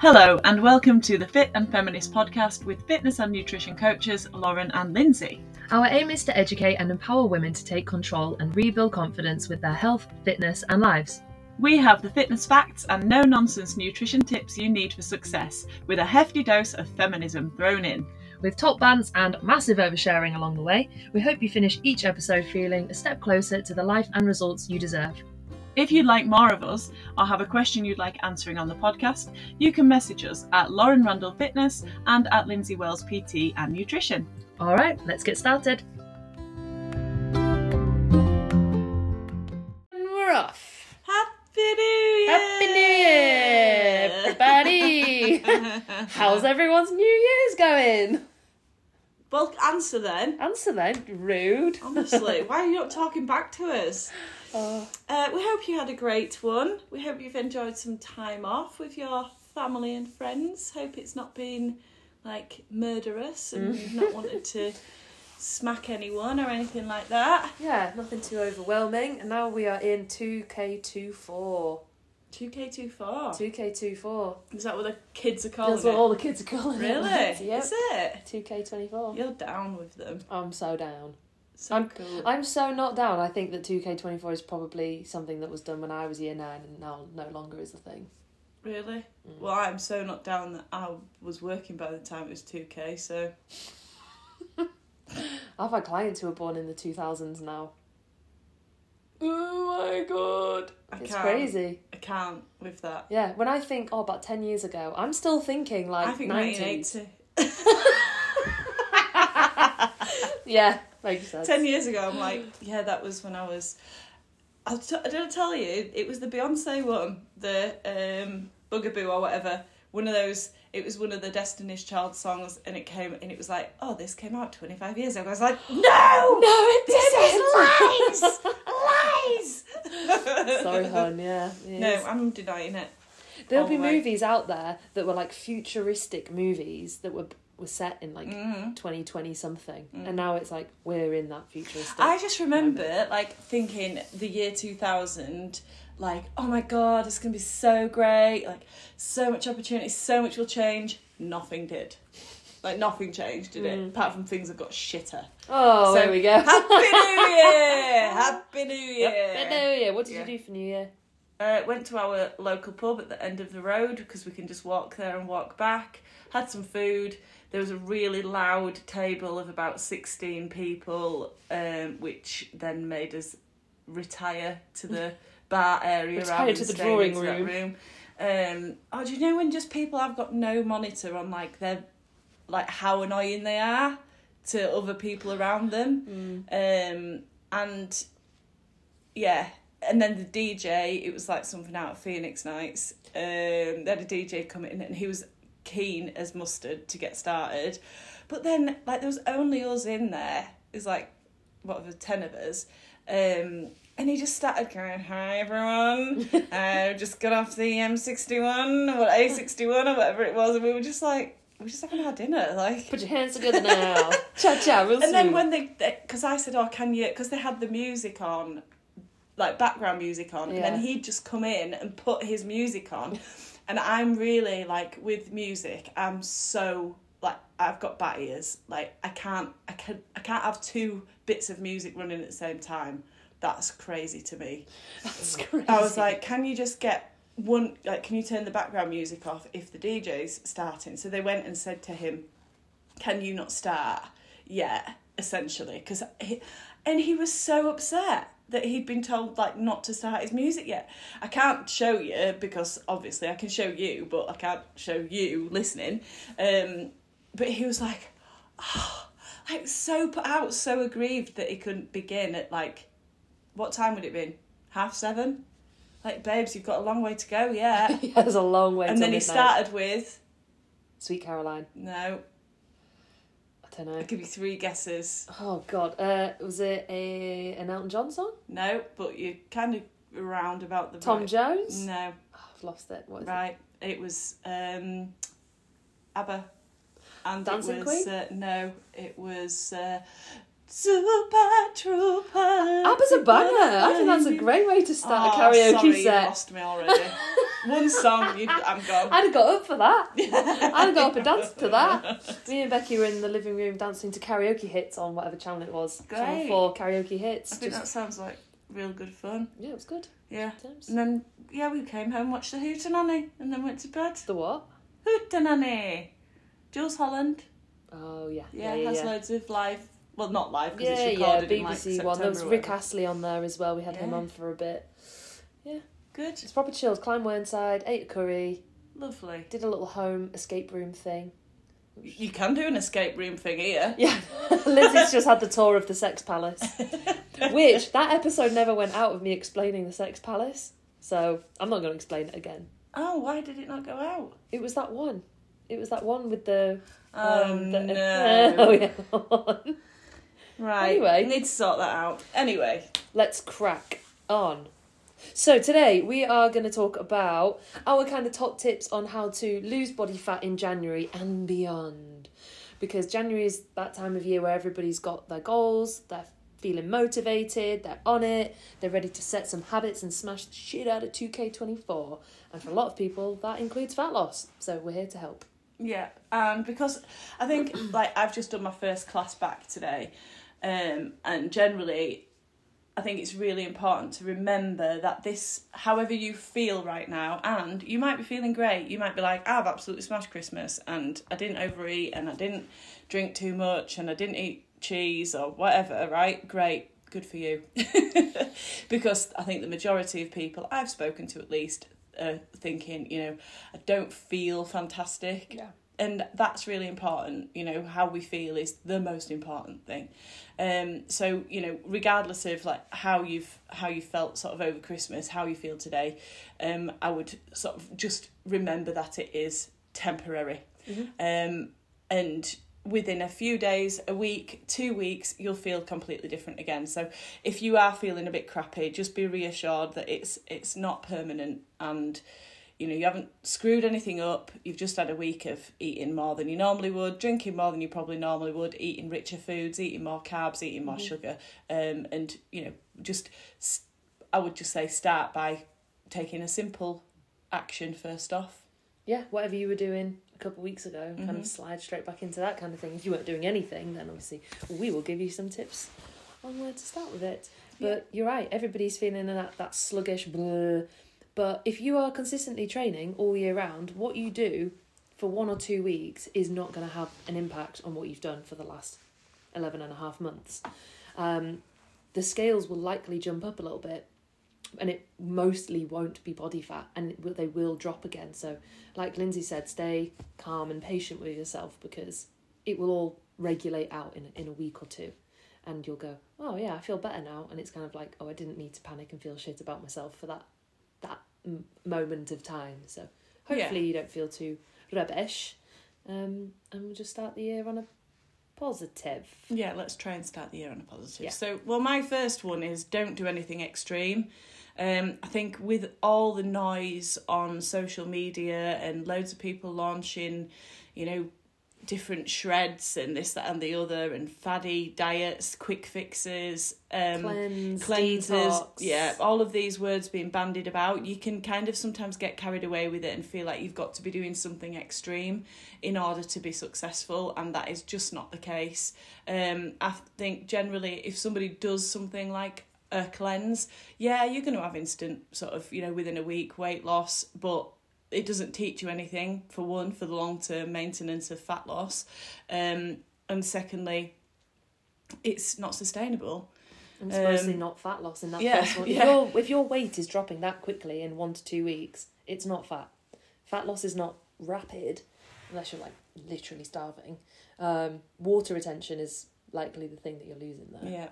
Hello, and welcome to the Fit and Feminist podcast with fitness and nutrition coaches Lauren and Lindsay. Our aim is to educate and empower women to take control and rebuild confidence with their health, fitness, and lives. We have the fitness facts and no nonsense nutrition tips you need for success, with a hefty dose of feminism thrown in. With top bands and massive oversharing along the way, we hope you finish each episode feeling a step closer to the life and results you deserve. If you'd like more of us or have a question you'd like answering on the podcast, you can message us at Lauren Randall Fitness and at Lindsay Wells PT and Nutrition. All right, let's get started. And We're off. Happy New Year! Happy New Year, everybody! How's everyone's New Year's going? Well, answer then. Answer then. Rude. Honestly, why are you not talking back to us? Oh, Uh, we hope you had a great one. We hope you've enjoyed some time off with your family and friends. Hope it's not been like murderous and you've not wanted to smack anyone or anything like that. yeah, nothing too overwhelming. And now we are in 2K24. 2K24. 2K24. Is that what the kids are calling That's what it? all the kids are calling Really? it. Yep. Is it? 2K24. You're down with them. I'm so down. So I'm- cool. I'm so not down. I think that 2K24 is probably something that was done when I was year nine and now no longer is a thing. Really? Mm. Well, I'm so not down that I was working by the time it was 2K, so. I've had clients who were born in the 2000s now. Oh my god. I It's crazy. I can't with that. Yeah, when I think, oh, about 10 years ago, I'm still thinking like I think 90s. 1980. Yeah, makes sense. Ten years ago, I'm like, yeah, that was when I was. T- I didn't tell you, it was the Beyonce one, the um, Bugaboo or whatever. One of those. It was one of the Destiny's Child songs, and it came and it was like, oh, this came out 25 years ago. I was like, no, No, it this didn't. is lies, lies. Sorry, hon, yeah. No. I'm denying it. There'll all be movies out there that were like futuristic movies that were were set in like Mhm. 2020 something. And now it's like we're in that futuristic. I just remember like thinking the year 2000 like oh my god it's going to be so great like so much opportunity so much will change nothing did like nothing changed did it apart from things have got shitter oh, So, there we go. happy new year happy new year Happy New Year. What did Yeah. you do for New Year? uh, went to our local pub at the end of the road because we can just walk there and walk back. Had some food. There was a really loud table of about 16 people, um, which then made us retire to the bar area Retire to the drawing that room. Um, oh, do you know when just people have got no monitor on like their like how annoying they are to other people around them? Um, and yeah, and then the DJ, it was like something out of Phoenix Nights. Um, they had a DJ come in and he was keen as mustard to get started, but then like there was only us in there. It was like whatever ten of us, um, and he just started going, "Hi everyone, I just got off the M sixty one or A sixty one or whatever it was," and we were just like. We were just having our dinner, like. Put your hands together now. cha cha, real And then when they, because I said, "Oh, can you?" Because they had the music on, like background music on, and then he'd just come in and put his music on, and I'm really like with music. I'm so like I've got bat ears. Like I can't, I can, I can't have two bits of music running at the same time. That's crazy to me. That's crazy. I was like, can you just get one? Like, can you turn the background music off if the DJ's starting? So they went and said to him, "Can you not start yet?" Essentially, because he, and he was so upset that he'd been told like not to start his music yet. I can't show you because obviously I can show you, but I can't show you listening. Um, but he was like, oh, like so put out, so aggrieved that he couldn't begin at like, what time would it been? Half seven. Like, babes, you've got a long way to go, yeah. yeah, there's a long way and then he started with Sweet Caroline. no. Don't know. I'll give you three guesses. Oh god, uh, was it a an Elton John song? No, but you're kind of around about the Tom right- Jones? No, Oh, I've lost it. What is right. It was um, ABBA, and Dancing it was Queen? Uh, no, it was uh, Super Trooper. ABBA's a banger. I think that's a great way to start Oh, a karaoke sorry, You set. lost me already. one song, you, I'm gone. I'd have got up for that. I'd have got up and danced to that. Me and Becky were in the living room dancing to karaoke hits on whatever channel it was. Channel 4 karaoke hits. I think Just- that sounds like real good fun. Yeah, it was good. Yeah. Times. And then, yeah, we came home, watched the Hootenanny, and then went to bed. The what? Hootenanny! Jools Holland. Oh, yeah. Yeah, yeah, yeah. has yeah. loads of live. Well, not live because Yeah, it's yeah, recorded BBC in like September one. There was Rick. Astley on there as well. We had him on for a bit. Yeah, good, It's proper chilled. Climbed Whernside, ate a curry, lovely. did a little home escape room thing. You can do an escape room thing here. Yeah, Lizzie's just had the tour of the Sex Palace, which that episode never went out of me explaining the Sex Palace. So I'm not going to explain it again. Oh, why did it not go out? It was that one. It was that one with the. Oh um, the- no! oh yeah. Right. Anyway. need to sort that out. Anyway, Let's crack on. So today we are going to talk about our kind of top tips on how to lose body fat in January and beyond. Because January is that time of year where everybody's got their goals, they're feeling motivated, they're on it, they're ready to set some habits and smash the shit out of 2K24. And for a lot of people, that includes fat loss. So we're here to help. yeah, and because I think like I've just done my first class back today, um, and generally, I think it's really important to remember that this, however you feel right now, and you might be feeling great, you might be like, I've absolutely smashed Christmas, and I didn't overeat, and I didn't drink too much, and I didn't eat cheese or whatever, right? Great, good for you. because I think the majority of people I've spoken to, at least, are thinking, you know, I don't feel fantastic. Yeah. And that's really important, you know, how we feel is the most important thing. Um, so, you know, regardless of like how you've how you felt sort of over Christmas, how you feel today, um, I would sort of just remember that it is temporary. Um, and within a few days, a week, two weeks, you'll feel completely different again. So if you are feeling a bit crappy, just be reassured that it's it's not permanent and you know you haven't screwed anything up you've just had a week of eating more than you normally would drinking more than you probably normally would eating richer foods eating more carbs eating more sugar um and you know just i would just say start by taking a simple action first off Yeah, whatever you were doing a couple of weeks ago, kind of slide straight back into that kind of thing. If you weren't doing anything, then obviously we will give you some tips on where to start with it. But you're right, everybody's feeling that, that sluggish blah. But if you are consistently training all year round, what you do for one or two weeks is not going to have an impact on what you've done for the last 11 and a half months. Um, the scales will likely jump up a little bit and it mostly won't be body fat and will, they will drop again. So like lindsay said stay calm and patient with yourself because it will all regulate out in, in a week or two. And you'll go oh yeah i feel better now. And it's kind of like oh i didn't need to panic and feel shit about myself for that that m- moment of time. So hopefully you don't feel too rubbish. Um, and we'll just start the year on a positive. Yeah let's try and start the year on a positive. Yeah. so well my first one is don't do anything extreme. Um, I think with all the noise on social media and loads of people launching, you know, different shreds and this, that, and the other, and faddy diets, quick fixes, um, cleanse cleansers, detox. yeah, all of these words being bandied about, you can kind of sometimes get carried away with it and feel like you've got to be doing something extreme in order to be successful, and that is just not the case. Um, I think generally, if somebody does something like a cleanse, yeah, you're going to have instant sort of, you know, within a week weight loss, but it doesn't teach you anything for one for the long term maintenance of fat loss um and secondly it's not sustainable And it's mostly Um, not fat loss in that yeah, first one. yeah. If, your, if your weight is dropping that quickly in one to two weeks, it's not fat. Fat loss is not rapid unless you're like literally starving. Um, water retention is likely the thing that you're losing there. Yeah.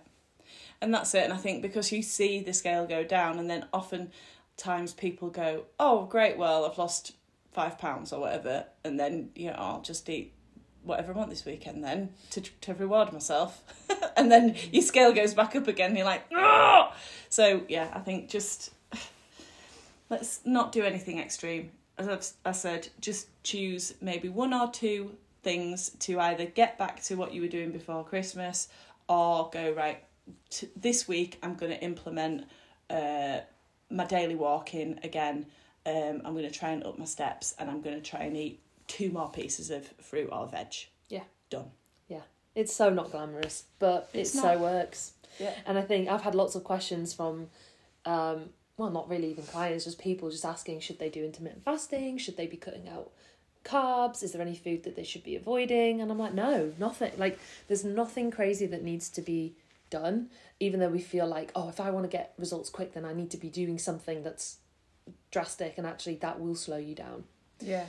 And that's it. And I think because you see the scale go down, and then often times people go, oh, great, well, I've lost five pounds or whatever. And then, you know, I'll just eat whatever I want this weekend then to, to reward myself. and then your scale goes back up again. You're like, oh! So, yeah, I think just let's not do anything extreme. As I've, I said, just choose maybe one or two things to either get back to what you were doing before Christmas or go, right, t- this week I'm going to implement uh, my daily walking again Um, I'm going to try and up my steps, and I'm going to try and eat two more pieces of fruit or veg. Yeah. Done. Yeah. It's so not glamorous, but it so works. Yeah. And I think I've had lots of questions from, um, well, not really even clients, just people just asking should they do intermittent fasting? Should they be cutting out carbs? Is there any food that they should be avoiding? And I'm like, no, nothing. Like, there's nothing crazy that needs to be done, even though we feel like, oh, if I want to get results quick, then I need to be doing something that's drastic, and actually, that will slow you down. Yeah.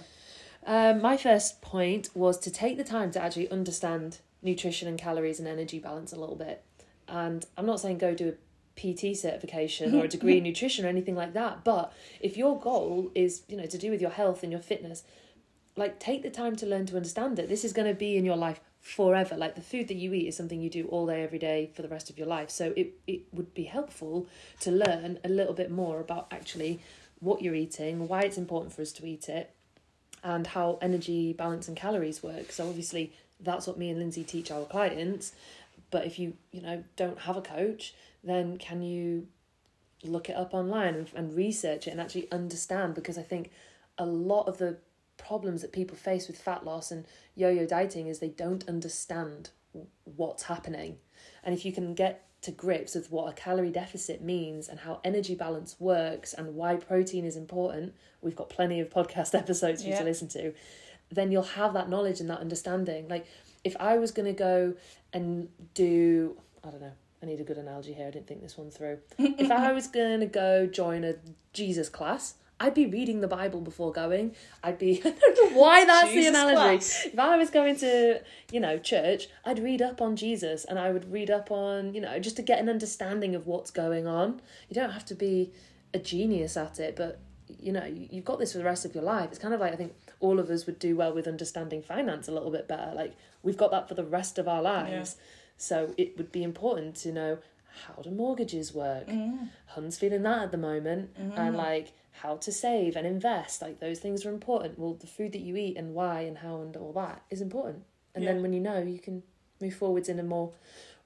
Um, my first point was to take the time to actually understand nutrition and calories and energy balance a little bit. And I'm not saying go do a PT certification or a degree in nutrition or anything like that, but if your goal is, you know, to do with your health and your fitness, like take the time to learn to understand it. This is going to be in your life forever. Like the food that you eat is something you do all day every day for the rest of your life. So it it would be helpful to learn a little bit more about actually what you're eating, why it's important for us to eat it, and how energy balance and calories work. So obviously that's what me and Lindsay teach our clients. But if you, you know, don't have a coach, then can you look it up online and, and research it and actually understand? Because I think a lot of the problems that people face with fat loss and yo-yo dieting is they don't understand what's happening. And if you can get to grips with what a calorie deficit means and how energy balance works and why protein is important, we've got plenty of podcast episodes for you to listen to, then you'll have that knowledge and that understanding. Like if I was going to go and do, I don't know, I need a good analogy here. I didn't think this one through. if I was going to go join a Jesus class, I'd be reading the Bible before going. I'd be, I don't know why that's the analogy. class. If I was going to, you know, church, I'd read up on Jesus and I would read up on, you know, just to get an understanding of what's going on. You don't have to be a genius at it, but, you know, you- you've got this for the rest of your life. It's kind of like, I think all of us would do well with understanding finance a little bit better. Like, we've got that for the rest of our lives. So it would be important to know how do mortgages work. Mm-hmm. Hun's feeling that at the moment, mm-hmm. and like how to save and invest. Like those things are important. Well, the food that you eat and why and how and all that is important. And Yeah. then when you know, you can move forwards in a more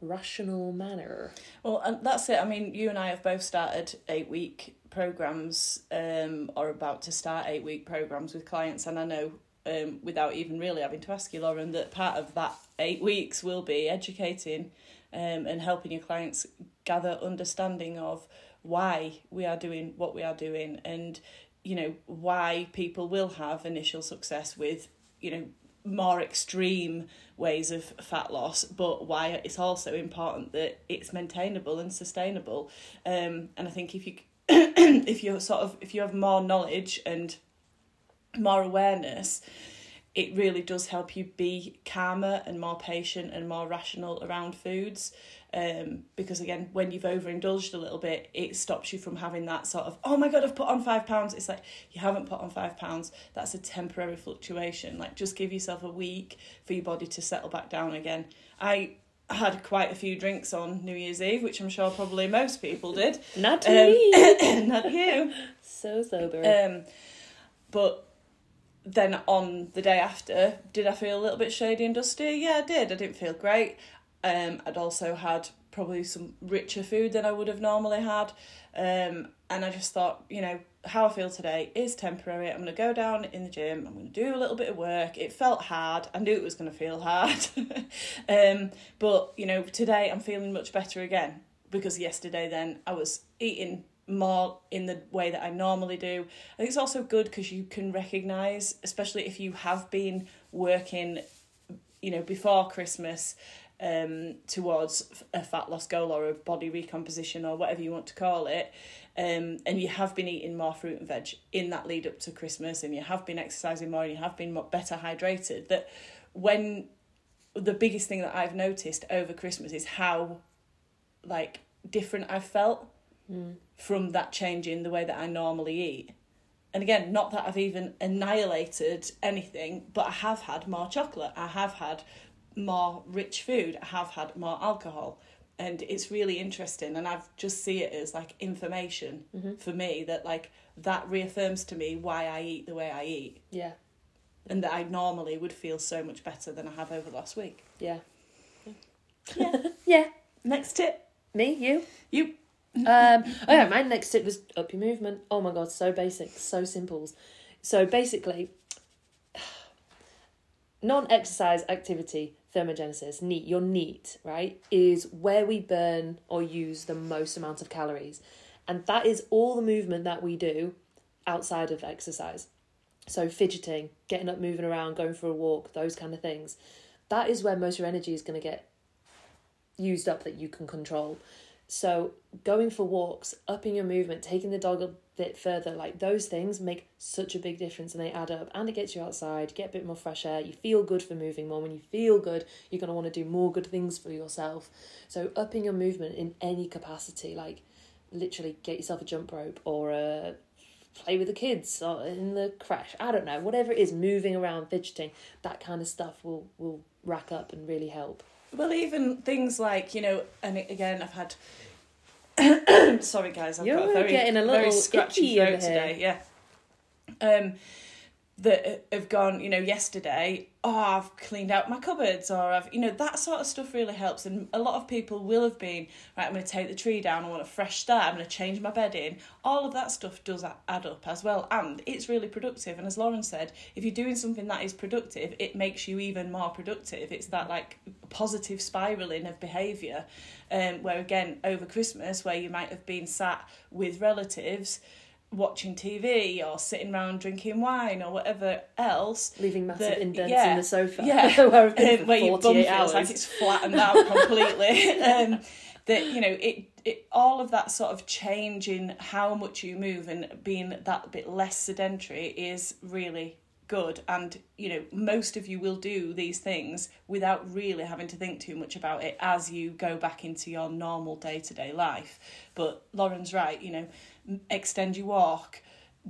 rational manner. Well, and that's it. I mean, you and I have both started eight week programs, um, or about to start eight week programs with clients, and I know, um, without even really having to ask you, Lauren, that part of that eight weeks will be educating, um, and helping your clients gather understanding of why we are doing what we are doing, and you know why people will have initial success with, you know, more extreme ways of fat loss, but why it's also important that it's maintainable and sustainable. Um, and I think if you if you're sort of if you have more knowledge and more awareness, it really does help you be calmer and more patient and more rational around foods. Um, because again, when you've overindulged a little bit, it stops you from having that sort of, oh my god, I've put on five pounds. It's like you haven't put on five pounds. That's a temporary fluctuation. Like just give yourself a week for your body to settle back down again. I had quite a few drinks on New Year's Eve, which I'm sure probably most people did. Not Um, me. Not you. so sober. Um, but then on the day after, did I feel a little bit shady and dusty? Yeah, I did. I didn't feel great. Um, I'd also had probably some richer food than I would have normally had. Um, and I just thought, you know, how I feel today is temporary. I'm going to go down in the gym. I'm going to do a little bit of work. It felt hard. I knew it was going to feel hard. um, but, you know, today I'm feeling much better again because yesterday then I was eating more in the way that I normally do. I think it's also good because you can recognize, especially if you have been working, you know, before Christmas um, towards a fat loss goal or a body recomposition or whatever you want to call it, um, and you have been eating more fruit and veg in that lead up to Christmas, and you have been exercising more, and you have been better hydrated. That when the biggest thing that I've noticed over Christmas is how like different I've felt from that change in the way that I normally eat. And again, not that I've even annihilated anything, but I have had more chocolate. I have had more rich food. I have had more alcohol. And it's really interesting. And I've just see it as like information mm-hmm. for me that like that reaffirms to me why I eat the way I eat. yeah, And that I normally would feel so much better than I have over the last week. yeah. Yeah. Yeah. Next tip. Me, you. You Um, oh yeah, my next tip was up your movement. Oh my god, so basic, so simple. So basically, non-exercise activity thermogenesis, NEAT, your NEAT, right, is where we burn or use the most amount of calories. And that is all the movement that we do outside of exercise. So fidgeting, getting up, moving around, going for a walk, those kind of things. That is where most of your energy is going to get used up that you can control. So going for walks, upping your movement, taking the dog a bit further, like those things make such a big difference and they add up and it gets you outside, get a bit more fresh air, you feel good for moving more. When you feel good, you're gonna want to do more good things for yourself. So upping your movement in any capacity, like literally get yourself a jump rope or a play with the kids or in the crash. I don't know, whatever it is, moving around, fidgeting, that kind of stuff will will rack up and really help. Well, even things like you know, and again, I've had. Sorry, guys, I've You're got a very getting a very scratchy throat today. Yeah. Um, that have gone, you know, yesterday. Oh, I've cleaned out my cupboards, or I've, you know, that sort of stuff really helps. And a lot of people will have been right. I'm going to take the tree down. I want a fresh start. I'm going to change my bed in. All of that stuff does add up as well, and it's really productive. And as Lauren said, if you're doing something that is productive, it makes you even more productive. It's that like positive spiraling of behaviour. Um, where again over Christmas, where you might have been sat with relatives watching TV or sitting around drinking wine or whatever else. Leaving massive that- indents yeah, in the sofa. Yeah, where I've been um, for where your bum 48 feels hours. like it's flattened out completely. um, that you know it, it all of that sort of change in how much you move and being that bit less sedentary is really good and you know most of you will do these things without really having to think too much about it as you go back into your normal day-to-day life. But lauren's right you know extend your walk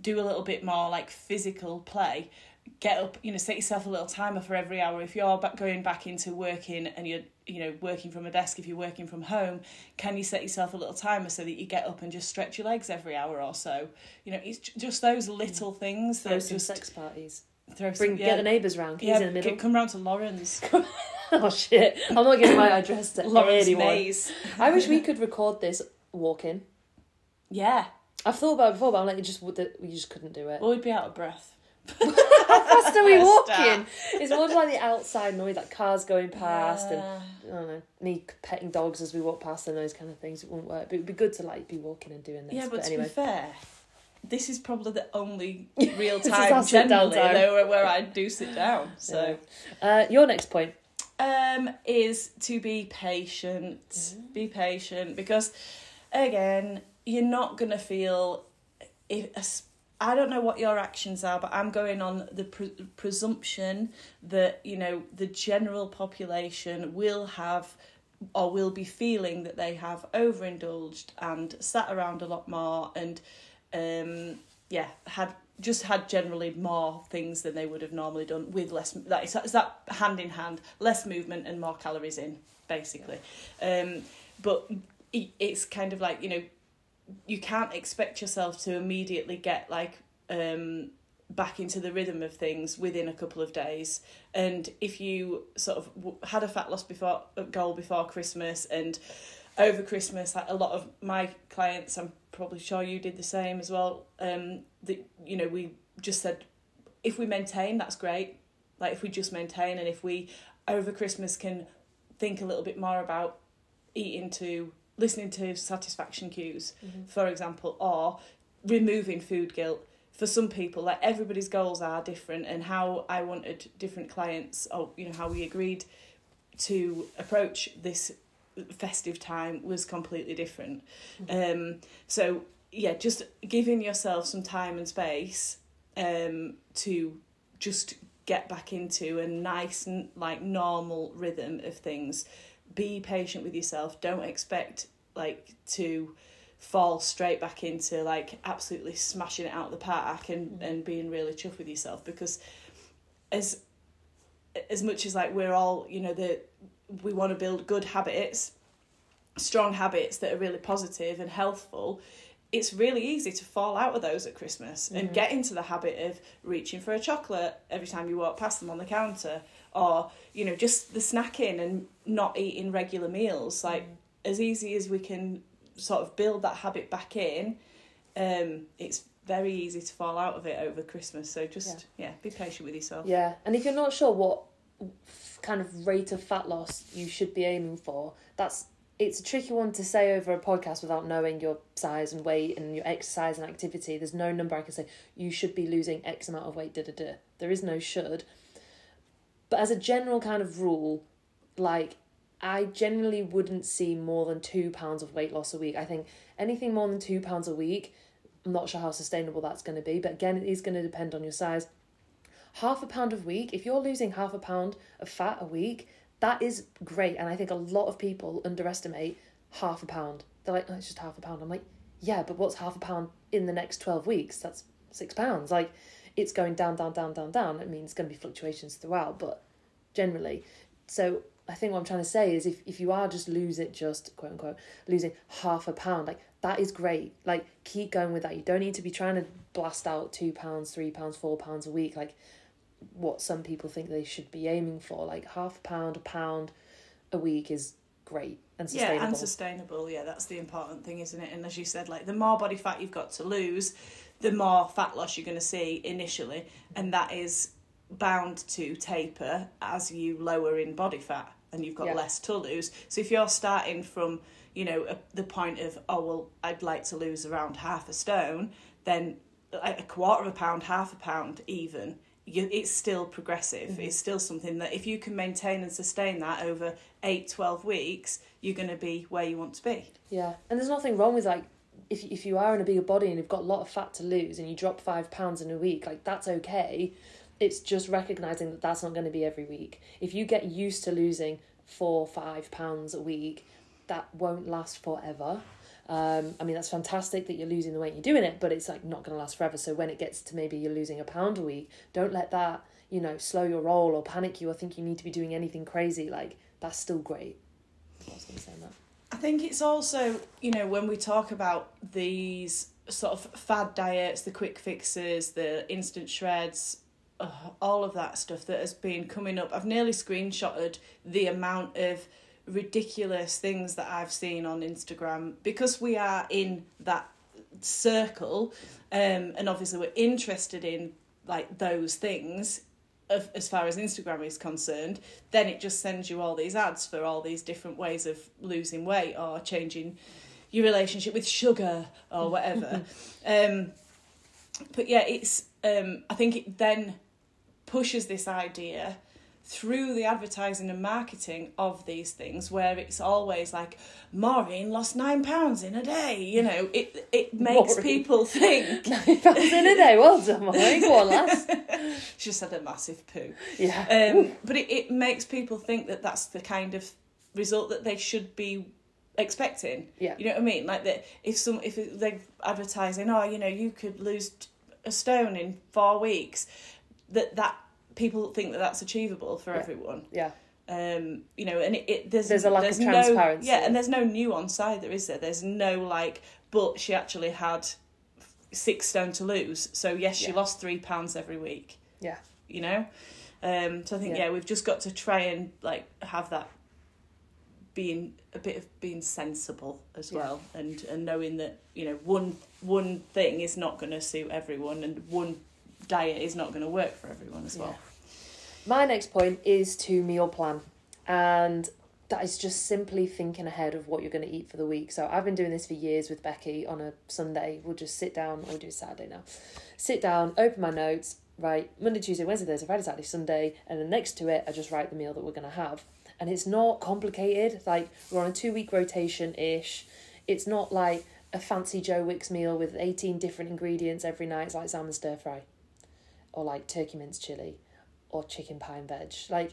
do a little bit more like physical play get up you know set yourself a little timer for every hour. If you're back going back into working and you're you know working from a desk if you're working from home can you set yourself a little timer so that you get up and just stretch your legs every hour or so? You know it's just those little things those just sex parties. Throw Bring some, get the neighbours round. He's in the middle. come round to Lauren's oh shit! I'm not giving my address to Lauren's anyone. maze I wish we could record this walking. yeah I've thought about it before, but I'm like, it just we just couldn't do it. well we'd be out of breath How fast are we walking? It's more like the outside noise, like cars going past, and I don't know, me petting dogs as we walk past and those kind of things. It wouldn't work, but it'd be good to like be walking and doing this. Yeah, but, but anyway, fair, this is probably the only real time generally time. though, where, where I do sit down. So, uh, your next point. um, is to be patient. Be patient because, again, you're not gonna feel if. I don't know what your actions are, but I'm going on the pre- presumption that you know the general population will have or will be feeling that they have overindulged and sat around a lot more and um yeah had just had generally more things than they would have normally done with less that is, is that hand in hand less movement and more calories in basically. Um but it, it's kind of like you know you can't expect yourself to immediately get like um back into the rhythm of things within a couple of days. And if you sort of had a fat loss before goal before christmas and over christmas like a lot of my clients i'm probably sure you did the same as well um that you know we just said if we maintain that's great. Like if we just maintain and if we over christmas can think a little bit more about eating to listening to satisfaction cues for example or removing food guilt. For some people like everybody's goals are different and how i wanted different clients or you know how we agreed to approach this festive time was completely different. Um so yeah just giving yourself some time and space um to just get back into a nice and like normal rhythm of things. Be patient with yourself. Don't expect like to fall straight back into like absolutely smashing it out of the park and and being really chuffed with yourself because as as much as like we're all you know the we want to build good habits strong habits that are really positive and healthful it's really easy to fall out of those at christmas and get into the habit of reaching for a chocolate every time you walk past them on the counter or you know just the snacking and not eating regular meals like as easy as we can sort of build that habit back in, um, it's very easy to fall out of it over Christmas. So just yeah, be patient with yourself. Yeah, and if you're not sure what kind of rate of fat loss you should be aiming for, that's it's a tricky one to say over a podcast without knowing your size and weight and your exercise and activity. There's no number I can say you should be losing X amount of weight. Da da da. There is no should. But as a general kind of rule, like I generally wouldn't see more than two pounds of weight loss a week. I think anything more than two pounds a week, I'm not sure how sustainable that's going to be. But again, it is going to depend on your size. Half a pound a week, if you're losing half a pound of fat a week, that is great. And I think a lot of people underestimate half a pound. They're like, oh, it's just half a pound. I'm like, yeah, but what's half a pound in the next 12 weeks? That's six pounds. Like, it's going down, down, down, down, down. I mean, it's going to be fluctuations throughout, but generally. So I think what I'm trying to say is if, if you are just lose it, just quote unquote, losing half a pound, like that is great. Like keep going with that. You don't need to be trying to blast out two pounds, three pounds, four pounds a week, like what some people think they should be aiming for. Like half a pound, a pound a week is great and sustainable. Yeah, and sustainable. Yeah, that's the important thing, isn't it? And as you said, like the more body fat you've got to lose, the more fat loss you're going to see initially, and that is bound to taper as you lower in body fat and you've got Yeah. less to lose. So if you're starting from, you know, a, the point of, oh, well, I'd like to lose around half a stone, then like a quarter of a pound, half a pound even, you, it's still progressive. Mm-hmm. It's still something that if you can maintain and sustain that over 8, 12 weeks, you're going to be where you want to be. Yeah, and there's nothing wrong with like if if you are in a bigger body and you've got a lot of fat to lose and you drop five pounds in a week, like that's okay. It's just recognizing that that's not going to be every week. If you get used to losing four five pounds a week, that won't last forever. Um, I mean that's fantastic that you're losing the weight you're doing it, but it's like not going to last forever. So when it gets to maybe you're losing a pound a week, don't let that you know slow your roll or panic you or think you need to be doing anything crazy. Like that's still great. I was going to say that. I think it's also, you know, when we talk about these sort of fad diets, the quick fixes, the instant shreds, all of that stuff that has been coming up. I've nearly screenshotted the amount of ridiculous things that I've seen on Instagram because we are in that circle um, and obviously we're interested in like those things of, as far as Instagram is concerned, then it just sends you all these ads for all these different ways of losing weight or changing your relationship with sugar or whatever. um, but yeah, it's um, I think it then pushes this idea through the advertising and marketing of these things where it's always like Maureen lost nine pounds in a day you know it it makes Maureen. people think nine Pounds in a day. Well done, Molly. Go on, lass. she just had a massive poo Yeah. um, but it, it makes people think that that's the kind of result that they should be expecting. Yeah. You know what I mean? Like that if some if they're advertising, oh, you know, you could lose a stone in four weeks, that that people think that that's achievable for Yeah. everyone. Yeah. Um, you know, and it, it there's There's a lack of no- transparency. yeah, and there's no nuance either, is there? There's no like, but she actually had six stone to lose, so yes, she Yeah. lost three pounds every week Yeah. you know um so i think Yeah. yeah. we've just got to try and like have that being a bit of being sensible as Yeah. well and and knowing that you know one one thing is not going to suit everyone and one diet is not going to work for everyone as well My next point is to meal plan. And that is just simply thinking ahead of what you're going to eat for the week. So I've been doing this for years with Becky on a Sunday. We'll just sit down, or we do Saturday now. Sit down, open my notes, write Monday, Tuesday, Wednesday, Thursday, Friday, Saturday, Sunday, and then next to it, I just write the meal that we're going to have. And it's not complicated. Like we're on a two week rotation ish. It's not like a fancy Joe Wicks meal with 18 different ingredients every night. It's like salmon stir fry or like turkey mince chili or chicken pie and veg. Like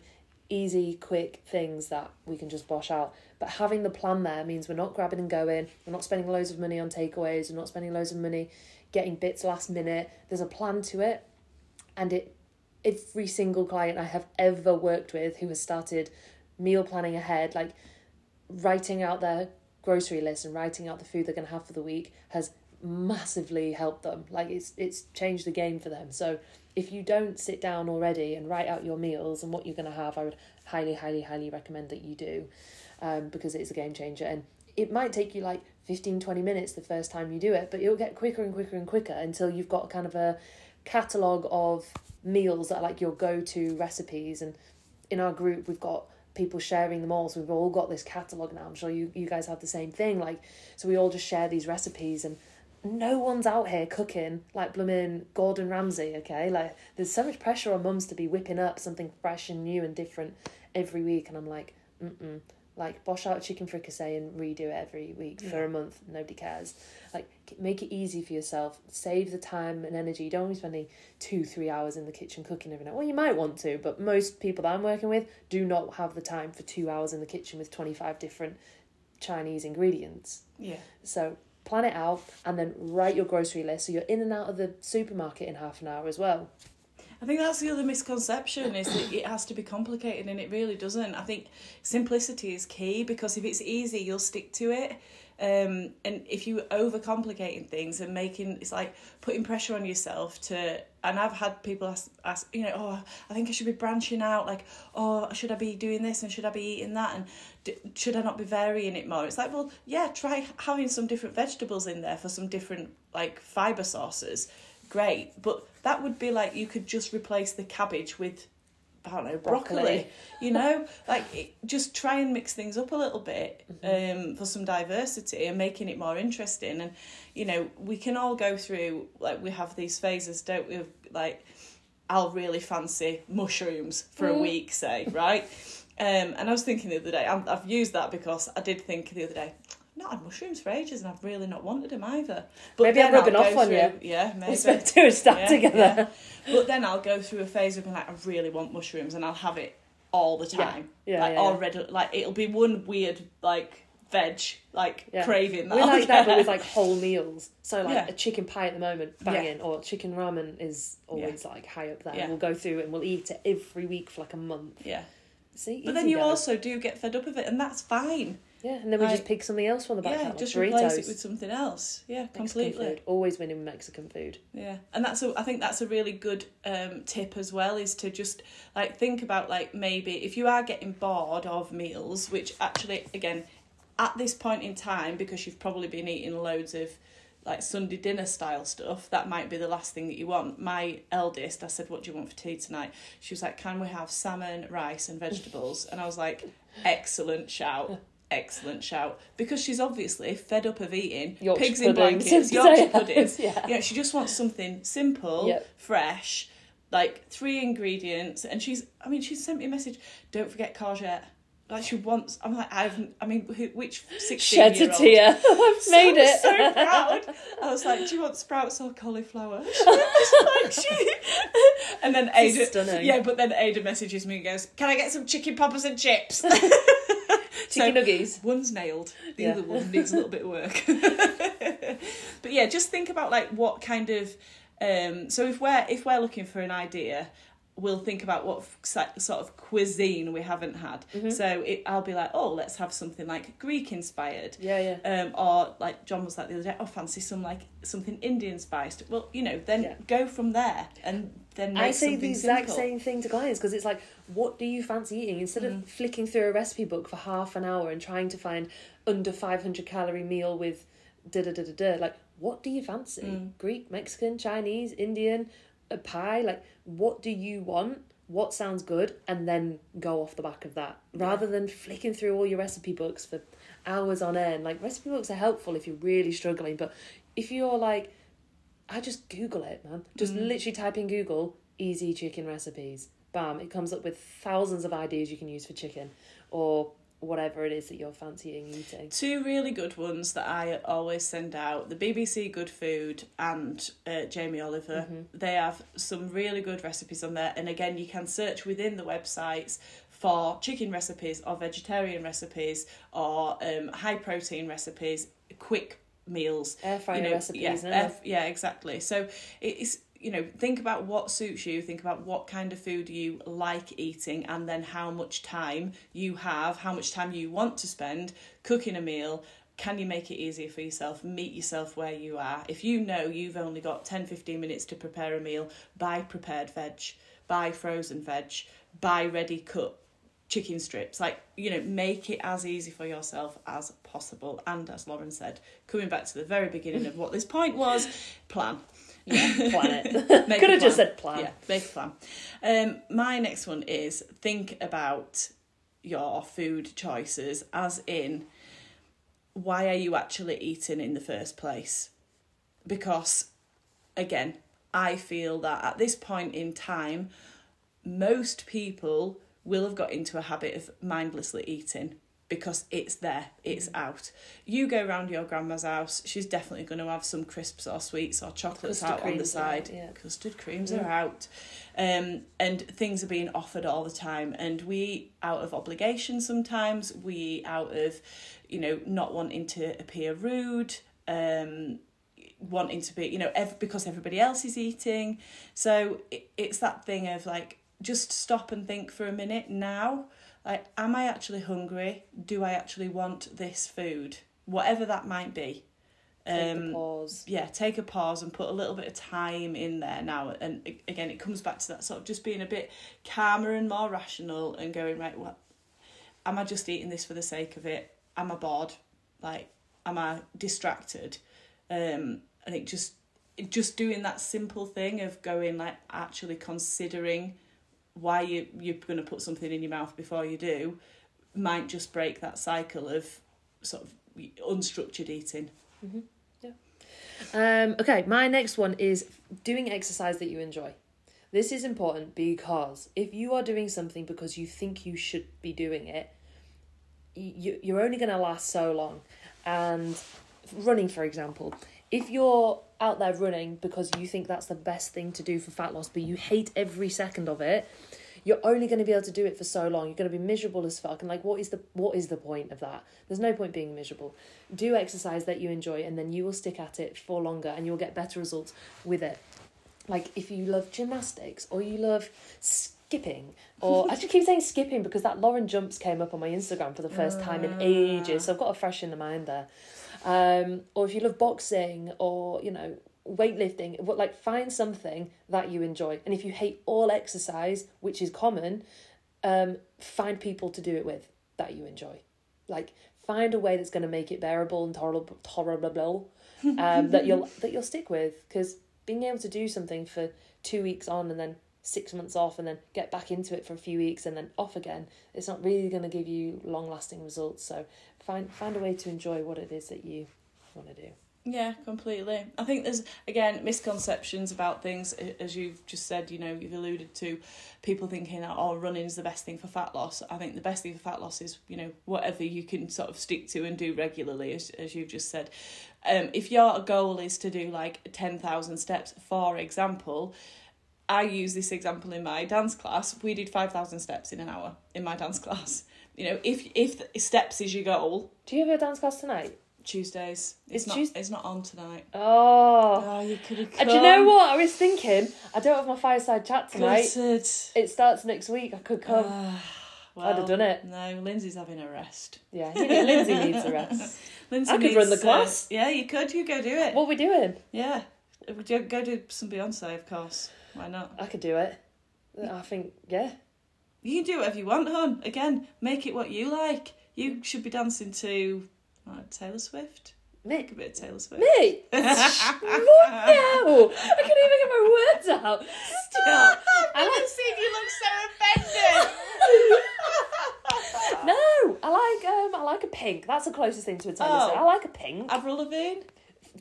easy, quick things that we can just bosh out. But having the plan there means we're not grabbing and going, we're not spending loads of money on takeaways, we're not spending loads of money getting bits last minute. There's a plan to it. And it every single client I have ever worked with who has started meal planning ahead, like writing out their grocery list and writing out the food they're gonna have for the week has massively helped them. Like it's it's changed the game for them. So if you don't sit down already and write out your meals and what you're gonna have, I would highly, highly, highly recommend that you do, um, because it's a game changer and it might take you like 15, 20 minutes the first time you do it, but it'll get quicker and quicker and quicker until you've got kind of a catalogue of meals that are like your go to recipes. And in our group, we've got people sharing them all. So we've all got this catalogue now. I'm sure you, you guys have the same thing. Like, so we all just share these recipes and no one's out here cooking like blooming Gordon Ramsay, okay? Like, there's so much pressure on mums to be whipping up something fresh and new and different every week. And I'm like, mm-mm. Like, bosh out chicken fricassee and redo it every week for a month. Nobody cares. Like, make it easy for yourself. Save the time and energy. You don't want to be spending two, three hours in the kitchen cooking every night. Well, you might want to, but most people that I'm working with do not have the time for two hours in the kitchen with 25 different Chinese ingredients. Yeah. So plan it out and then write your grocery list so you're in and out of the supermarket in half an hour as well. I think that's the other misconception is that it has to be complicated and it really doesn't. I think simplicity is key because if it's easy, you'll stick to it. Um, and if you overcomplicating things and making it's like putting pressure on yourself to and I've had people ask, ask you know oh I think I should be branching out like oh should I be doing this and should I be eating that and d- should I not be varying it more? It's like well yeah try having some different vegetables in there for some different like fiber sources. Great. But that would be like you could just replace the cabbage with I don't know broccoli, Broccoli. you know like it, just try and mix things up a little bit um, for some diversity and making it more interesting. And you know we can all go through like we have these phases don't we like I'll really fancy mushrooms for a week say right? Um, and I was thinking the other day I'm, I've used that because I did think the other day not had mushrooms for ages and I've really not wanted them either but Maybe I'm rubbing off on through- you. yeah maybe We spent two a stack yeah, together. yeah. But then I'll go through a phase of being like, I really want mushrooms, and I'll have it all the time. Yeah, like yeah, yeah. already, like it'll be one weird like veg like Yeah. craving. That We I'll like that, but get. with like whole meals. So like Yeah. a chicken pie at the moment, banging, or chicken ramen is always like high up there. Yeah. We'll go through and we'll eat it every week for like a month. yeah. See, But then you also do get fed up of it, and that's fine. Yeah, and then we just pick something else from the back yeah, just Doritos, replace it with something else. Yeah, completely. Mexican food. Always winning Mexican food. Yeah, and that's a. I think that's a really good um, tip as well. Is to just like think about like maybe if you are getting bored of meals, which actually again, at this point in time, because you've probably been eating loads of like Sunday dinner style stuff, that might be the last thing that you want. My eldest, I said, "What do you want for tea tonight?" She was like, "Can we have salmon, rice, and vegetables?" And I was like, "Excellent shout." Excellent shout because she's obviously fed up of eating Yorkshire pigs in puddings blankets, Yorkshire puddings. yeah. Know, she just wants something simple, Yep. fresh, like three ingredients. And she's, I mean, she sent me a message. Don't forget courgette. Like she wants. I'm like, I've. I mean, who, which sixteen Sheds year a old? tear. I've made so, it. So proud. I was like, do you want sprouts or cauliflower? She was like, she... And then Ada, stunning. yeah, but then Ada messages me and goes, "Can I get some chicken poppers and chips?" Chicken So- nuggies. One's nailed. The Yeah. other one needs a little bit of work. but yeah, just think about like what kind of. Um, so if we're if we're looking for an idea, we'll think about what sort of cuisine we haven't had. Mm-hmm. So it, I'll be like, oh, let's have something like Greek inspired. Yeah, yeah. Um, or like John was like the other day, oh, fancy some like something Indian spiced. Well, you know, then Yeah. go from there and then make I say the exact simple. same thing to clients because it's like, what do you fancy eating? Instead Mm. of flicking through a recipe book for half an hour and trying to find under 500 calorie meal with da da da da da, like, what do you fancy? Mm. Greek, Mexican, Chinese, Indian, a pie? Like, what do you want? What sounds good? And then go off the back of that rather than flicking through all your recipe books for hours on end. Like, recipe books are helpful if you're really struggling, but if you're like, I just Google it, man. Just literally type in Google easy chicken recipes. Bam, it comes up with thousands of ideas you can use for chicken or whatever it is that you're fancying eating. Two really good ones that I always send out the BBC Good Food and uh, Jamie Oliver. They have some really good recipes on there. And again, you can search within the websites for chicken recipes or vegetarian recipes or um, high protein recipes, quick meals. Air fryer recipes, Yeah, air- yeah, exactly. So it's you know think about what suits you think about what kind of food you like eating and then how much time you have how much time you want to spend cooking a meal can you make it easier for yourself meet yourself where you are if you know you've only got 10 15 minutes to prepare a meal buy prepared veg buy frozen veg buy ready cut chicken strips. Like, you know, make it as easy for yourself as possible. And as Lauren said, coming back to the very beginning of what this point was, plan. Yeah, plan it. Could have just said plan. Yeah, make a plan. Um, my next one is think about your food choices, as in, why are you actually eating in the first place? Because, again, I feel that at this point in time, most people will have got into a habit of mindlessly eating because it's there, it's out. You go round your grandma's house, she's definitely going to have some crisps or sweets or chocolates Custard out on the are out, side. yeah. Custard creams Yeah. are out. Um, and things are being offered all the time. And we out of obligation sometimes, we out of, you know, not wanting to appear rude. Um, wanting to be you know ev- because everybody else is eating so it, it's that thing of like just stop and think for a minute now like am i actually hungry? Do i actually want this food? Whatever that might be. Take um pause. yeah take a pause and put a little bit of time in there now. And again it comes back to that sort of just being a bit calmer and more rational and going right what am i just eating this for the sake of it? Am i bored? Like am i distracted? Um i think just just doing that simple thing of going like actually considering why you you're going to put something in your mouth before you do might just break that cycle of sort of unstructured eating Yeah. Um, okay, my next one is doing exercise that you enjoy. This is important because if you are doing something because you think you should be doing it, you, you're only going to last so long. And running, for example, if you're out there running because you think that's the best thing to do for fat loss, but you hate every second of it, you're only going to be able to do it for so long. You're going to be miserable as fuck. And like, what is the what is the point of that? There's no point being miserable. Do exercise that you enjoy, and then you will stick at it for longer, and you'll get better results with it. Like if you love gymnastics or you love skipping, or I just keep saying skipping because that Lauren jumps came up on my Instagram for the first time in ah. ages. So I've got a fresh in the mind there. Um, or if you love boxing or you know weightlifting, what like find something that you enjoy. And if you hate all exercise, which is common, um, find people to do it with that you enjoy. Like find a way that's going to make it bearable and tolerable, tolerable, um, that you'll that you'll stick with. Because being able to do something for two weeks on and then six months off and then get back into it for a few weeks and then off again, it's not really going to give you long lasting results. So find find a way to enjoy what it is that you want to do. Yeah, completely. I think there's again misconceptions about things as you've just said. You know, you've alluded to people thinking that oh, running is the best thing for fat loss. I think the best thing for fat loss is you know whatever you can sort of stick to and do regularly, as as you've just said. Um, if your goal is to do like ten thousand steps, for example, I use this example in my dance class. We did five thousand steps in an hour in my dance class. You know, if if steps is your goal, Do you have a dance class tonight? Tuesdays. It's, It's not. It's not on tonight. Oh. Oh, you could have. Uh, do you know what? I was thinking, I don't have my fireside chat tonight. It starts next week. I could come. Ah, I'd have done it. No, Lindsay's having a rest. yeah, Lindsay needs a rest. Lindsay I could run the class. Uh, yeah, you could. You go do it. What are we doing? Yeah, go do some Beyonce, of course. Why not? I could do it. I think, yeah. You can do whatever you want, hon. Again, make it what you like. You should be dancing to Taylor Swift. Make a bit of Taylor Swift. Me? what now? I can't even get my words out. Stop. I like, seen you look so offended. no, I like um, I like a pink. That's the closest thing to a Taylor Oh. Swift. I like a pink. Avril Lavigne.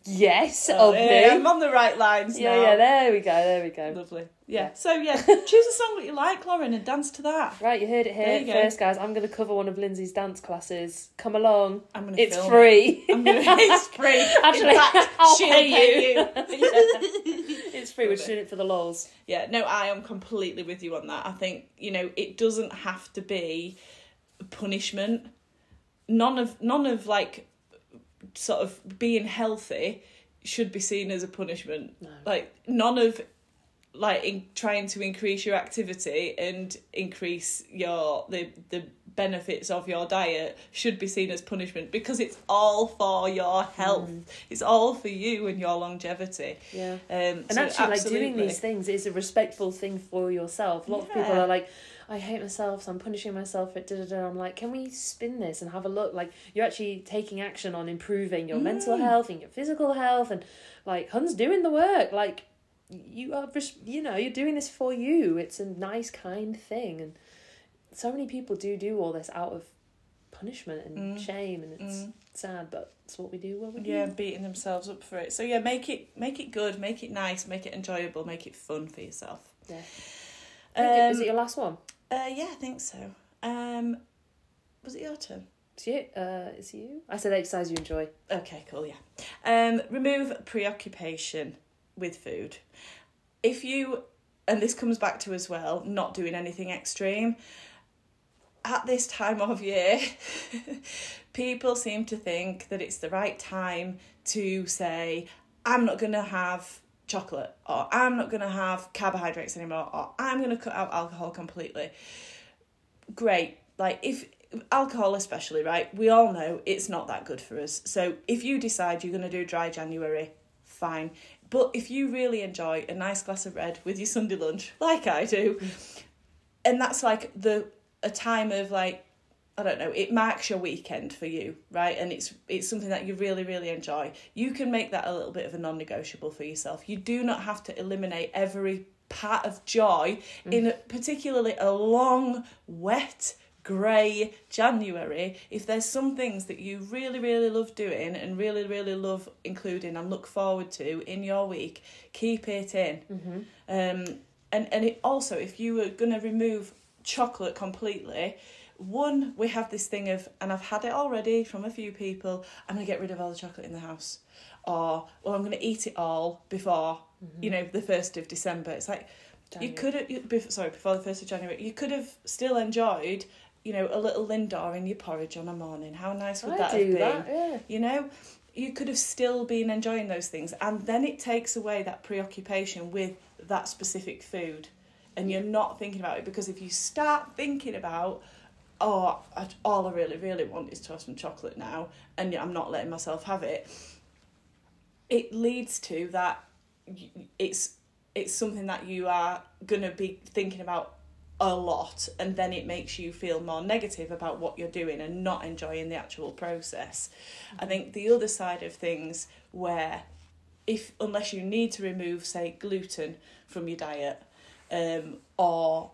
Yes, Oh, of yeah, me. I'm on the right lines Yeah, now. yeah. There we go. There we go. Lovely. Yeah. Yeah. So yeah, choose a song that you like, Lauren, and dance to that. Right, you heard it here you go. first, guys. I'm going to cover one of Lindsay's dance classes. Come along. I'm gonna. It's film free. It. Gonna. It's free. Actually, In fact, I'll she'll pay pay you. It's free. We're just doing it for the lols. Yeah, no, I am completely with you on that. I think, you know, it doesn't have to be punishment. None of none of like sort of being healthy should be seen as a punishment. No. Like none of like in trying to increase your activity and increase your the the benefits of your diet should be seen as punishment because it's all for your health it's all for you and your longevity Yeah. um And so actually, like doing absolutely. these things is a respectful thing for yourself. A lot of people are like, I hate myself, so I'm punishing myself for da da da. I'm like, can we spin this and have a look? Like, you're actually taking action on improving your mental Mm. health and your physical health, and like, Hun's doing the work. Like, you are, you know, you're doing this for you. It's a nice, kind thing, and so many people do do all this out of punishment and Mm. shame, and it's Mm. sad, but it's what we do. We do. yeah beating themselves up for it so yeah make it make it good make it nice make it enjoyable make it fun for yourself Yeah. Okay, is Um, it your last one? Uh yeah i think so um was it your turn It's you. Uh, it's you. I said exercise you enjoy. Okay, cool, yeah. Um, remove preoccupation with food. If you, and this comes back to as well, not doing anything extreme, at this time of year, people seem to think that it's the right time to say, I'm not going to have chocolate, or I'm not going to have carbohydrates anymore, or I'm going to cut out alcohol completely. Great. Like, if alcohol, especially, right, we all know it's not that good for us. So, if you decide you're going to do dry January, fine. But if you really enjoy a nice glass of red with your Sunday lunch, like I do, and that's like the a time of like I don't know, it marks your weekend for you, right? And it's it's something that you really really enjoy. You can make that a little bit of a non-negotiable for yourself. You do not have to eliminate every part of joy in particularly a long wet grey January, if there's some things that you really, really love doing and really, really love including and look forward to in your week, keep it in. Mm-hmm. Um, and and it also, if you were going to remove chocolate completely, one, we have this thing of, and I've had it already from a few people, I'm going to get rid of all the chocolate in the house. Or, well, I'm going to eat it all before, you know, the 1st of December. It's like, you could have, you- sorry, before the 1st of January, you could have still enjoyed, you know, a little Lindor in your porridge on a morning. How nice would I that have been? that. Yeah. You know, you could have still been enjoying those things, and then it takes away that preoccupation with that specific food, and you're not thinking about it because if you start thinking about, oh, I, all I really, really want is to have some chocolate now, and I'm not letting myself have it, it leads to that. It's it's something that you are gonna be thinking about a lot and then it makes you feel more negative about what you're doing and not enjoying the actual process. I think the other side of things where if unless you need to remove say gluten from your diet um or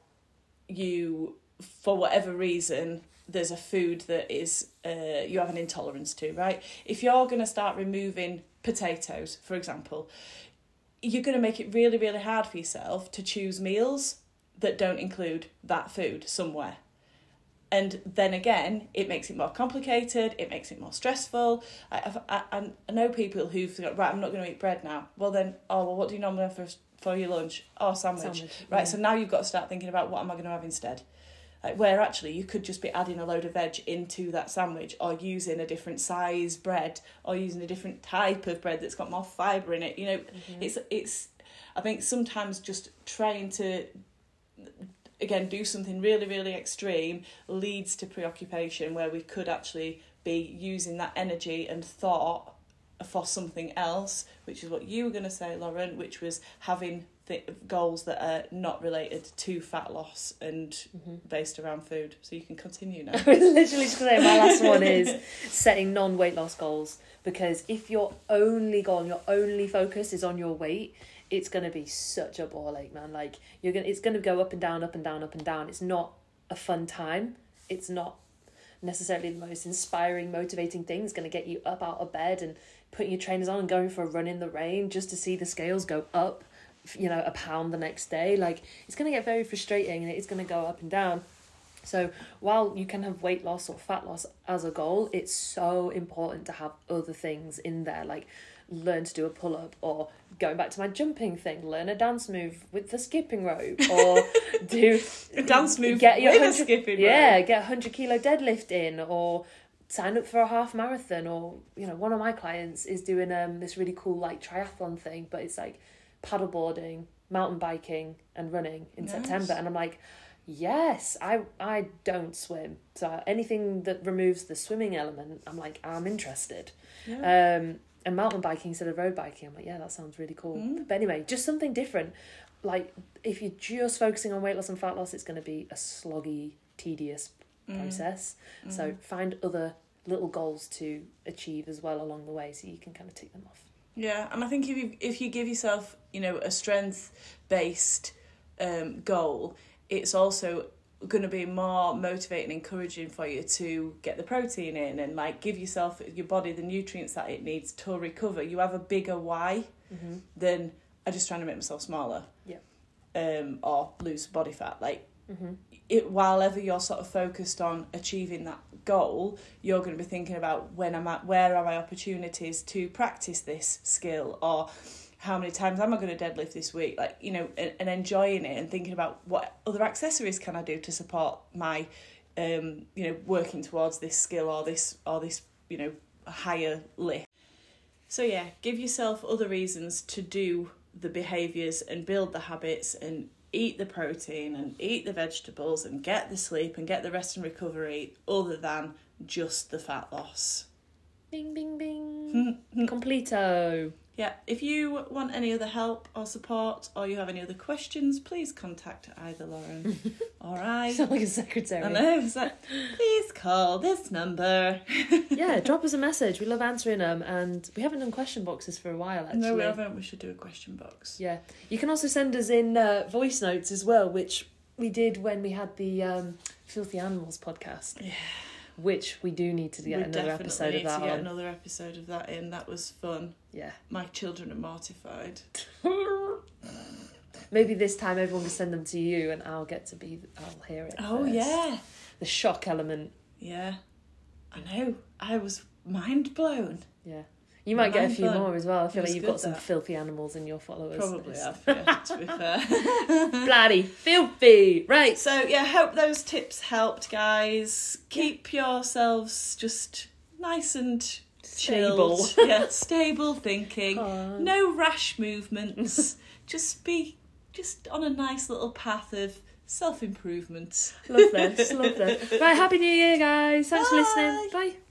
you for whatever reason there's a food that is uh, you have an intolerance to right? If you're going to start removing potatoes for example you're going to make it really really hard for yourself to choose meals that don't include that food somewhere. And then again it makes it more complicated it makes it more stressful. I i, I, I know people who've got right i'm not going to eat bread now. Well then oh well what do you normally have for, for your lunch? Oh sandwich, Sandwich, right yeah. so now you've got to start thinking about what am i going to have instead like where actually you could just be adding a load of veg into that sandwich or using a different size bread or using a different type of bread that's got more fibre in it you know? Mm-hmm. It's it's i think sometimes just trying to again do something really really extreme leads to preoccupation where we could actually be using that energy and thought for something else which is what you were going to say lauren which was having th- goals that are not related to fat loss and mm-hmm. based around food so you can continue now I was literally just gonna say my last one is setting non weight loss goals because if your only goal, your only focus is on your weight, it's gonna be such a ball ache, man. Like you're gonna, it's gonna go up and down, up and down, up and down. It's not a fun time. It's not necessarily the most inspiring, motivating thing. It's gonna get you up out of bed and putting your trainers on and going for a run in the rain just to see the scales go up, you know, a pound the next day. Like it's gonna get very frustrating and it's gonna go up and down. So while you can have weight loss or fat loss as a goal, it's so important to have other things in there, like learn to do a pull up or going back to my jumping thing, learn a dance move with the skipping rope or do A dance move get your with 100 skipping yeah, rope. get a hundred kilo deadlift in or sign up for a half marathon or you know one of my clients is doing um this really cool like triathlon thing, but it's like paddleboarding, mountain biking and running in Nice. September, and I'm like, yes, I I don't swim, so anything that removes the swimming element, I'm like, I'm interested. Yeah. Um, and mountain biking instead of road biking, I'm like, yeah, that sounds really cool. Mm. But anyway, just something different. Like if you're just focusing on weight loss and fat loss, it's going to be a sloggy, tedious Mm. process. So find other little goals to achieve as well along the way, so you can kind of tick them off. Yeah, and I think if you if you give yourself, you know, a strength based um, goal, it's also going to be more motivating, encouraging for you to get the protein in and like give yourself your body the nutrients that it needs to recover. You have a bigger why Mm-hmm. than I just trying to make myself smaller. Yeah. Um, or lose body fat. Like Mm-hmm. it while ever you're sort of focused on achieving that goal, you're going to be thinking about when I'm at where are my opportunities to practice this skill or how many times am I going to deadlift this week? Like, you know, and, and enjoying it and thinking about what other accessories can I do to support my um, you know, working towards this skill or this or this, you know, higher lift. So yeah, give yourself other reasons to do the behaviours and build the habits and eat the protein and eat the vegetables and get the sleep and get the rest and recovery other than just the fat loss. Bing, bing, bing. Completo. Yeah, if you want any other help or support or you have any other questions, please contact either Lauren or I. Sound like a secretary. I know, it's like, please call this number. yeah, drop us a message. We love answering them, and we haven't done question boxes for a while. Actually, No, we haven't. We should do a question box. Yeah, you can also send us in uh, voice notes as well, which we did when we had the um, Filthy Animals podcast. Yeah. Which we do need to get we another episode of that to get on. another episode of that in. That was fun. Yeah. My children are mortified. Maybe this time everyone can send them to you, and I'll get to be. I'll hear it. Oh first. yeah, The shock element. yeah. I know. I was mind blown. Yeah. You might get a few more as well. I feel like you've got some that. filthy animals in your followers. Probably have. Yeah, to be fair. Bloody filthy. Right. So yeah, hope those tips helped, guys. Keep yourselves just nice and Stable. chilled. yeah, stable thinking. Aw. No rash movements. just be just on a nice little path of self improvement. Love this. Love this. Right. Happy New Year, guys. Thanks for listening. Bye.